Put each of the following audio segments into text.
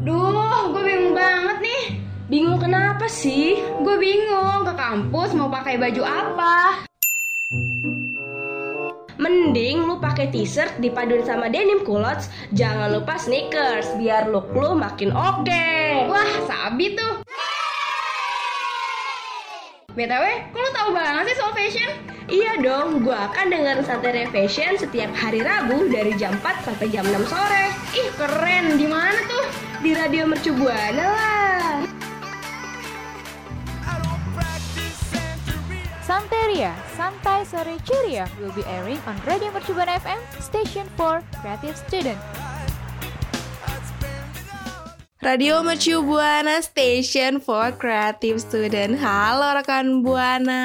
Duh, gue bingung banget nih. Bingung kenapa sih? Gue bingung ke kampus mau pakai baju apa. Mending lu pakai t-shirt dipaduin sama denim culottes, jangan lupa sneakers biar look lu makin oke. Wah, sabi tuh. BTW, kok lu tahu banget sih soal fashion? Iya dong, gua akan dengerin Santai Fashion setiap hari Rabu dari jam 4 sampai jam 6 sore. Ih, keren. Di mana tuh? Di Radio Mercu Buana lah. Santeria, Santai Sore Ceria will be airing on Radio Mercubuana FM, station for creative student. Radio Mercu Buana Station for Creative Student Halo rekan Buana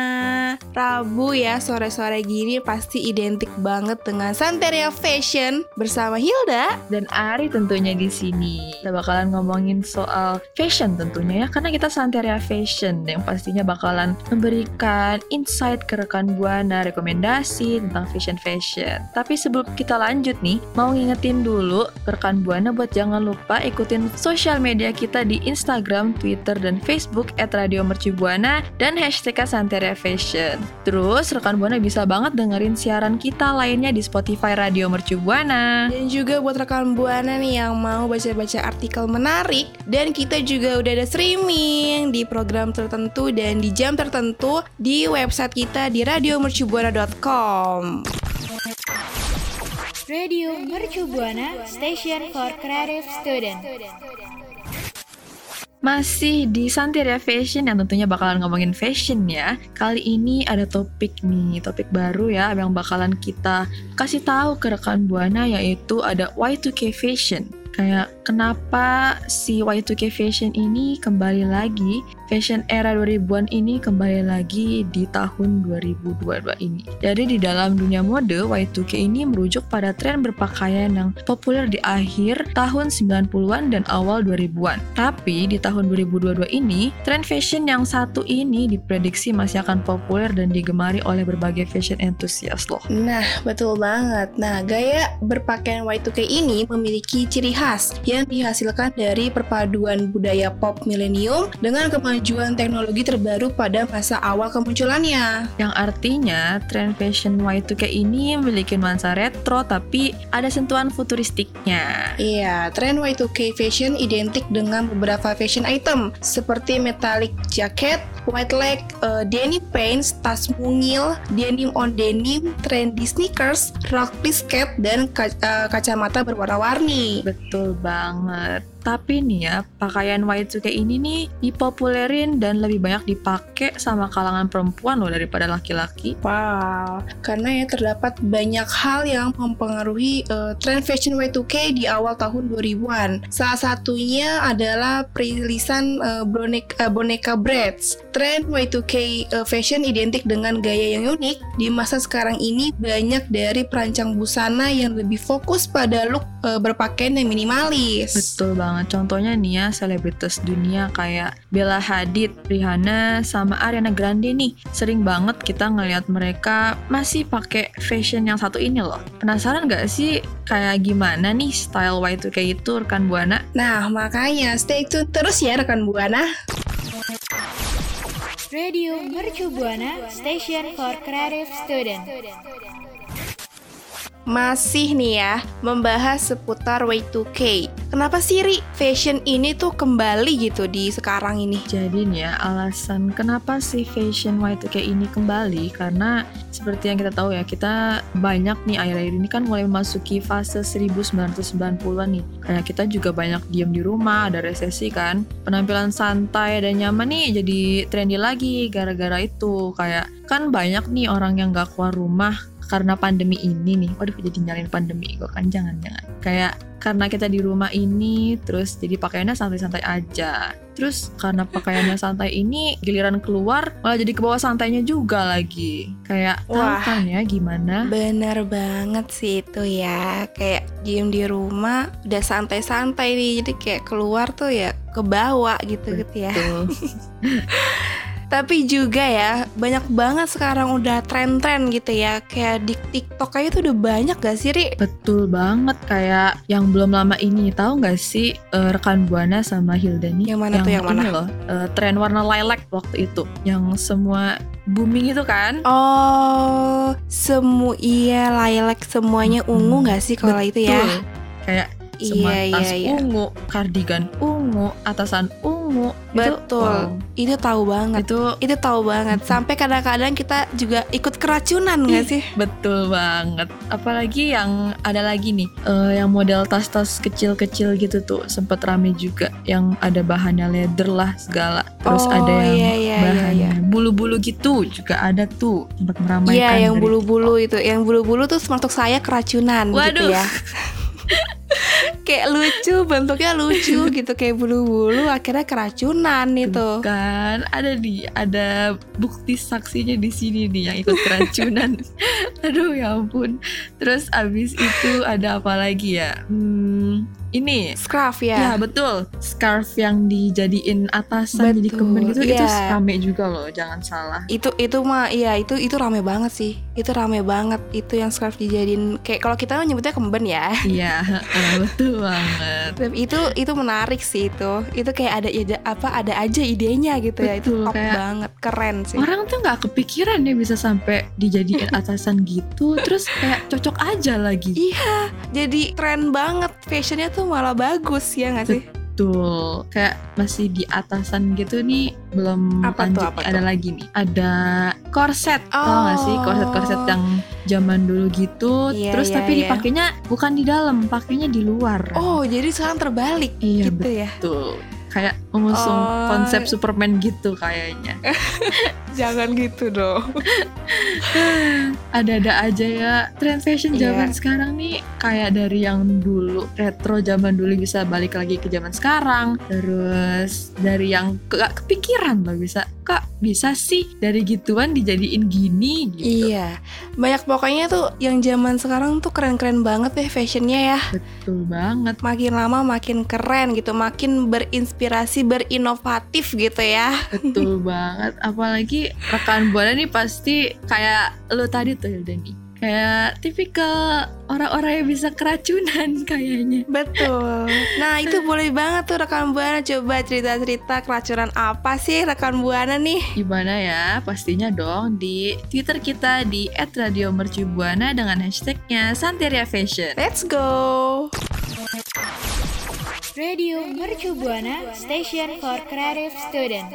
Rabu ya sore-sore gini pasti identik banget dengan Santeria Fashion Bersama Hilda dan Ari tentunya di sini. Kita bakalan ngomongin soal fashion tentunya ya, karena kita Santeria Fashion yang pastinya bakalan memberikan insight ke rekan buana, rekomendasi tentang fashion fashion. Tapi sebelum kita lanjut nih, mau ngingetin dulu rekan buana buat jangan lupa ikutin sosial media kita di Instagram, Twitter, dan Facebook @radiomercubuana dan hashtag Santeria Fashion. Terus rekan buana bisa banget dengerin siaran kita lainnya di Spotify Radio Mercu Buana. Dan juga buat rekan Buana nih yang mau baca-baca artikel menarik Dan kita juga udah ada streaming di program tertentu dan di jam tertentu Di website kita di radiomercubuana.com Radio Mercubuana, station for creative student. Masih di Santeria Fashion yang tentunya bakalan ngomongin fashion ya. Kali ini ada topik nih, topik baru ya yang bakalan kita kasih tahu ke rekan Buana yaitu ada Y2K Fashion. Kayak kenapa si Y2K Fashion ini kembali lagi, fashion era 2000-an ini kembali lagi di tahun 2022 ini. Jadi di dalam dunia mode, Y2K ini merujuk pada tren berpakaian yang populer di akhir tahun 90-an dan awal 2000-an. Tapi di tahun 2022 ini, tren fashion yang satu ini diprediksi masih akan populer dan digemari oleh berbagai fashion enthusiast loh. Nah, betul banget. Nah, gaya berpakaian Y2K ini memiliki ciri khas yang dihasilkan dari perpaduan budaya pop milenium dengan kemajuan teknologi terbaru pada masa awal kemunculannya. Yang artinya, tren fashion Y2K ini memiliki nuansa retro tapi ada sentuhan futuristiknya. Iya, tren Y2K fashion identik dengan beberapa fashion item seperti metallic jacket, white leg, uh, denim pants, tas mungil, denim on denim, trendy sneakers, rugby skate, dan ka- uh, kacamata berwarna-warni. Betul banget. Tapi nih ya, pakaian Y2K ini nih dipopulerin dan lebih banyak dipakai sama kalangan perempuan loh daripada laki-laki. Wow, karena ya terdapat banyak hal yang mempengaruhi uh, tren fashion Y2K di awal tahun 2000-an. Salah satunya adalah perilisan uh, boneka, uh, boneka Bratz. Tren Y2K uh, fashion identik dengan gaya yang unik. Di masa sekarang ini banyak dari perancang busana yang lebih fokus pada look uh, berpakaian yang minimalis. Betul banget. Contohnya nih ya, selebritas dunia kayak Bella Hadid, Rihanna, sama Ariana Grande nih. Sering banget kita ngelihat mereka masih pakai fashion yang satu ini loh. Penasaran gak sih kayak gimana nih style Y2K itu rekan Buana? Nah, makanya stay tune terus ya rekan Buana. Radio Mercu Buana, station for creative student. Masih nih ya, membahas seputar Y2K. Kenapa sih Ri, fashion ini tuh kembali gitu di sekarang ini? Jadi nih ya, alasan kenapa sih fashion Y2K ini kembali karena seperti yang kita tahu ya, kita banyak nih akhir-akhir ini kan mulai memasuki fase 1990-an nih. Kayak kita juga banyak diem di rumah, ada resesi kan. Penampilan santai dan nyaman nih jadi trendy lagi gara-gara itu. Kayak kan banyak nih orang yang gak keluar rumah karena pandemi ini nih waduh jadi nyalain pandemi gue kan jangan jangan kayak karena kita di rumah ini terus jadi pakaiannya santai-santai aja. Terus karena pakaiannya santai ini giliran keluar malah jadi ke bawah santainya juga lagi. Kayak tahu Wah. kan ya gimana? Bener banget sih itu ya. Kayak diem di rumah udah santai-santai nih Jadi kayak keluar tuh ya ke bawah gitu gitu ya. Tapi juga ya, banyak banget sekarang udah tren-tren gitu ya. Kayak di TikTok aja tuh udah banyak gak sih, Ri? Betul banget kayak yang belum lama ini tahu nggak sih eh, rekan Buana sama Hilda nih Yang mana tuh, yang mana? loh eh, tren warna lilac waktu itu yang semua booming itu kan Oh, semu iya lilac semuanya ungu gak sih kalau itu ya? Kayak semua Iya, tas iya, iya. ungu kardigan ungu atasan ungu Betul. itu, Itu tahu banget. itu Itu tahu banget. Sampai kadang-kadang kita juga ikut keracunan gak sih? betul banget apalagi yang ada lagi nih eh, yang model tas-tas kecil-kecil gitu tuh sempet rame juga yang ada bahannya leather lah segala terus Oh, ada yang iya, iya, bahannya iya, iya. bulu-bulu gitu juga ada tuh sempat meramaikan Iya, yang bulu-bulu itu. Yang bulu-bulu tuh semaksud saya keracunan gitu Waduh. ya. kayak lucu, bentuknya lucu gitu kayak bulu-bulu akhirnya keracunan itu. kan ada di ada bukti saksinya di sini nih yang ikut keracunan. Aduh ya ampun. Terus abis itu ada apa lagi ya? Hmm, ini Scarf Ya ya. betul, scarf yang dijadiin atasan jadi Betul, kemben gitu itu iya. rame juga loh, jangan salah. Itu itu mah iya itu itu rame banget sih. Itu rame banget itu yang scarf dijadiin kayak kalau kita nyebutnya kemben ya. Iya, betul banget. Tapi itu itu menarik sih itu. Itu kayak ada ide apa ada aja idenya gitu ya. Itu Betul, top kayak- banget, keren sih. Orang tuh nggak kepikiran ya bisa sampai dijadiin atasan gitu, terus kayak cocok aja lagi. Iya, jadi tren banget. Fashionnya tuh malah bagus ya nggak sih? Betul, kayak masih di atasan gitu nih belum Apa tuh, lanjut. apa ada tuh? lagi nih, ada korset, tau gak sih Oh. korset-korset yang zaman dulu gitu, Iya, terus iya, tapi iya. dipakainya bukan di dalam, pakainya di luar. Oh, jadi sekarang terbalik Iya, gitu ya. Tuh, kayak mengusung Oh. konsep Superman gitu kayaknya. Jangan gitu dong. Ada-ada aja ya. Tren fashion Iya. zaman sekarang nih kayak dari yang dulu retro zaman dulu bisa balik lagi ke zaman sekarang. Terus dari yang ke- gak kepikiran loh bisa. Kak, bisa sih dari gituan dijadiin gini gitu. Iya, banyak pokoknya tuh yang zaman sekarang tuh keren-keren banget deh fashionnya ya. Betul banget. Makin lama makin keren gitu, makin berinspirasi, berinovatif gitu ya. Betul banget. Apalagi rekan Buana nih pasti kayak lo tadi tuh Hilda nih. Kayak tipikal orang-orang yang bisa keracunan kayaknya. Betul. Nah itu boleh banget tuh rekan buana coba cerita-cerita keracunan apa sih rekan buana nih? Gimana ya? Pastinya dong di Twitter kita di @radiomercubuana dengan hashtagnya Santeria Fashion. Let's go. Radio Mercu Buana, station for creative student.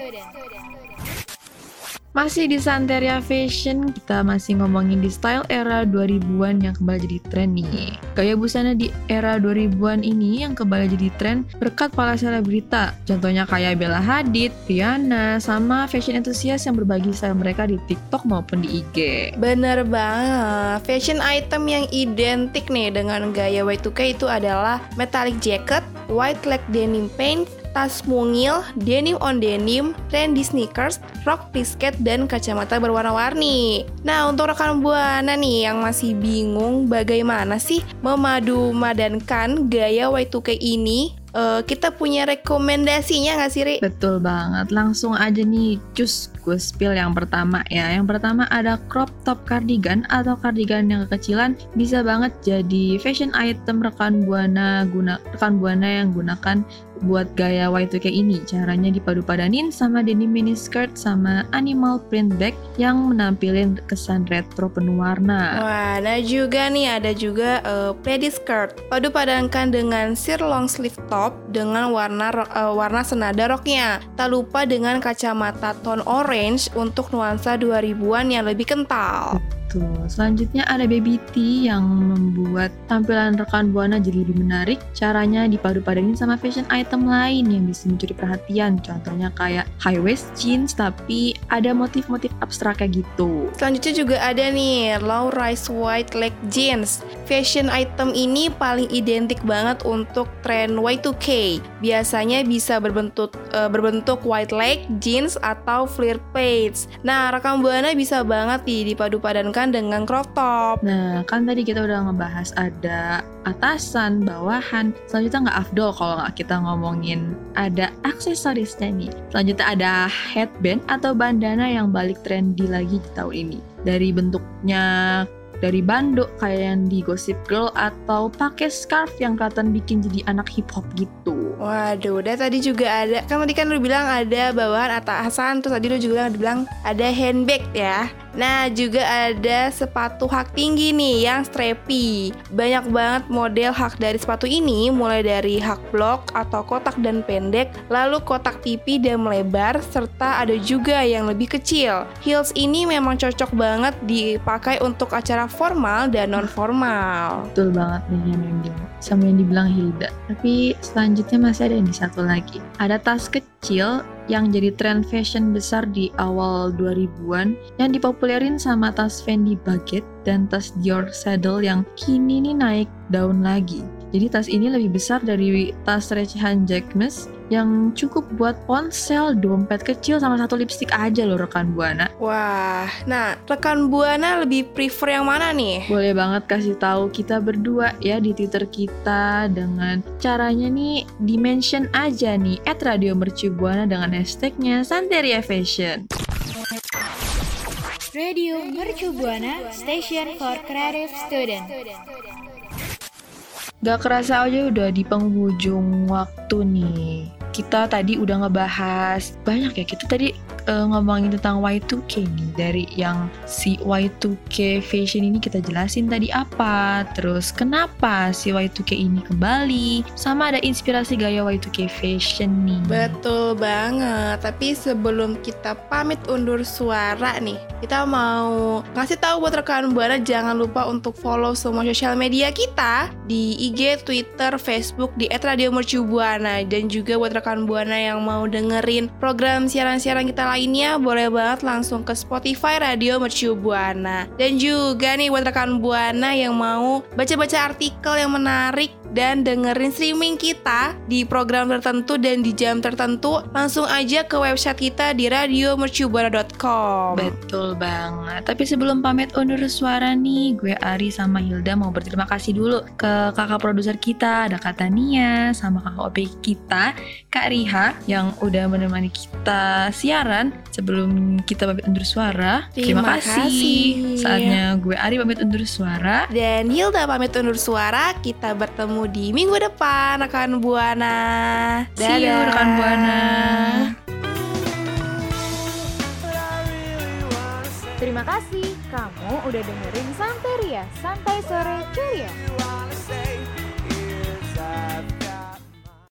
Masih di Santeria Fashion, kita masih ngomongin di style era 2000-an yang kembali jadi tren nih. Gaya busana di era 2000-an ini yang kembali jadi tren berkat para selebrita. Contohnya kayak Bella Hadid, Rihanna, sama fashion enthusiast yang berbagi style mereka di TikTok maupun di IG. Bener banget. Fashion item yang identik nih dengan gaya Y2K itu adalah metallic jacket, white leg denim pants, tas mungil, denim on denim, trendy sneakers, rok pisket, dan kacamata berwarna-warni. Nah, untuk rekan Buana nih yang masih bingung bagaimana sih memadu-madankan gaya Y2K ini, eh, kita punya rekomendasinya nggak sih, Ri? Betul banget, langsung aja nih cus gue spill yang pertama ya Yang pertama ada crop top cardigan atau cardigan yang kekecilan Bisa banget jadi fashion item rekan buana guna rekan buana yang gunakan buat gaya Y2K ini Caranya dipadu-padanin sama denim mini skirt sama animal print bag Yang menampilin kesan retro penuh warna Wah, ada juga nih, ada juga plaid skirt. Padu padankan dengan sheer long sleeve top dengan warna eh, warna senada roknya. Tak lupa dengan kacamata tone orange untuk nuansa 2000-an yang lebih kental. Tuh, selanjutnya ada baby tee yang membuat tampilan rekan buana jadi lebih menarik. Caranya dipadu-padanin sama fashion item lain yang bisa mencuri perhatian. Contohnya kayak high waist jeans tapi ada motif-motif abstraknya gitu. Selanjutnya juga ada nih low rise white leg jeans. Fashion item ini paling identik banget untuk tren Y2K. Biasanya bisa berbentuk eh, berbentuk white leg, jeans atau flare pants. Nah, rekam buana bisa banget nih dipadu padankan dengan crop top. Nah, kan tadi kita udah ngebahas ada atasan, bawahan. Selanjutnya nggak afdol kalau nggak kita ngomongin ada aksesorisnya nih. Selanjutnya ada headband atau bandana yang balik trendy lagi di tahun ini. Dari bentuknya dari banduk kayak yang di Gossip Girl atau pakai scarf yang kelihatan bikin jadi anak hip hop gitu. Waduh, dan tadi juga ada, kan tadi kan lu bilang ada bawahan atasan, terus tadi lu juga bilang ada handbag ya. Nah, juga ada sepatu hak tinggi nih yang strappy. Banyak banget model hak dari sepatu ini, mulai dari hak blok atau kotak dan pendek, lalu kotak pipi dan melebar, serta ada juga yang lebih kecil. Heels ini memang cocok banget dipakai untuk acara formal dan non formal. Betul banget nih yang bilang sama yang dibilang Hilda. Tapi selanjutnya masih ada nih satu lagi. Ada tas kecil yang jadi tren fashion besar di awal 2000-an yang dipopulerin sama tas Fendi Baguette dan tas Dior Saddle yang kini nih naik daun lagi. Jadi tas ini lebih besar dari tas recehan Jacquemus yang cukup buat ponsel, dompet kecil sama satu lipstick aja loh rekan Buana. Wah, nah rekan Buana lebih prefer yang mana nih? Boleh banget kasih tahu kita berdua ya di Twitter kita dengan caranya nih dimension aja nih at Radio Mercu Buana dengan hashtagnya Santeria Fashion. Radio Mercu Buana, station for creative student. Gak kerasa aja udah di penghujung waktu nih. Kita tadi udah ngebahas banyak ya. Kita tadi uh, ngomongin tentang Y2K nih. Dari yang si Y2K fashion ini kita jelasin tadi apa. Terus kenapa si Y2K ini kembali. Sama ada inspirasi gaya Y2K fashion nih. Betul banget. Tapi sebelum kita pamit undur suara nih, kita mau ngasih tahu buat rekan Buana jangan lupa untuk follow semua sosial media kita di IG, Twitter, Facebook di @radiomercubuana dan juga buat rekan Buana yang mau dengerin program siaran-siaran kita lainnya boleh banget langsung ke Spotify Radio Mercu Buana. Dan juga nih buat rekan Buana yang mau baca-baca artikel yang menarik dan dengerin streaming kita di program tertentu dan di jam tertentu, langsung aja ke website kita di radiomercubuana.com. Betul banget. Tapi sebelum pamit undur suara nih, gue Ari sama Hilda mau berterima kasih dulu ke kakak produser kita, ada Kak Tania, sama kakak OP kita, Kak Riha, yang udah menemani kita siaran sebelum kita pamit undur suara. Terima kasih. Saatnya gue Ari pamit undur suara. Dan Hilda pamit undur suara, kita bertemu di minggu depan rekan Buana. See you rekan Buana. Terima kasih kamu udah dengerin Santeria, Santai Sore Ceria.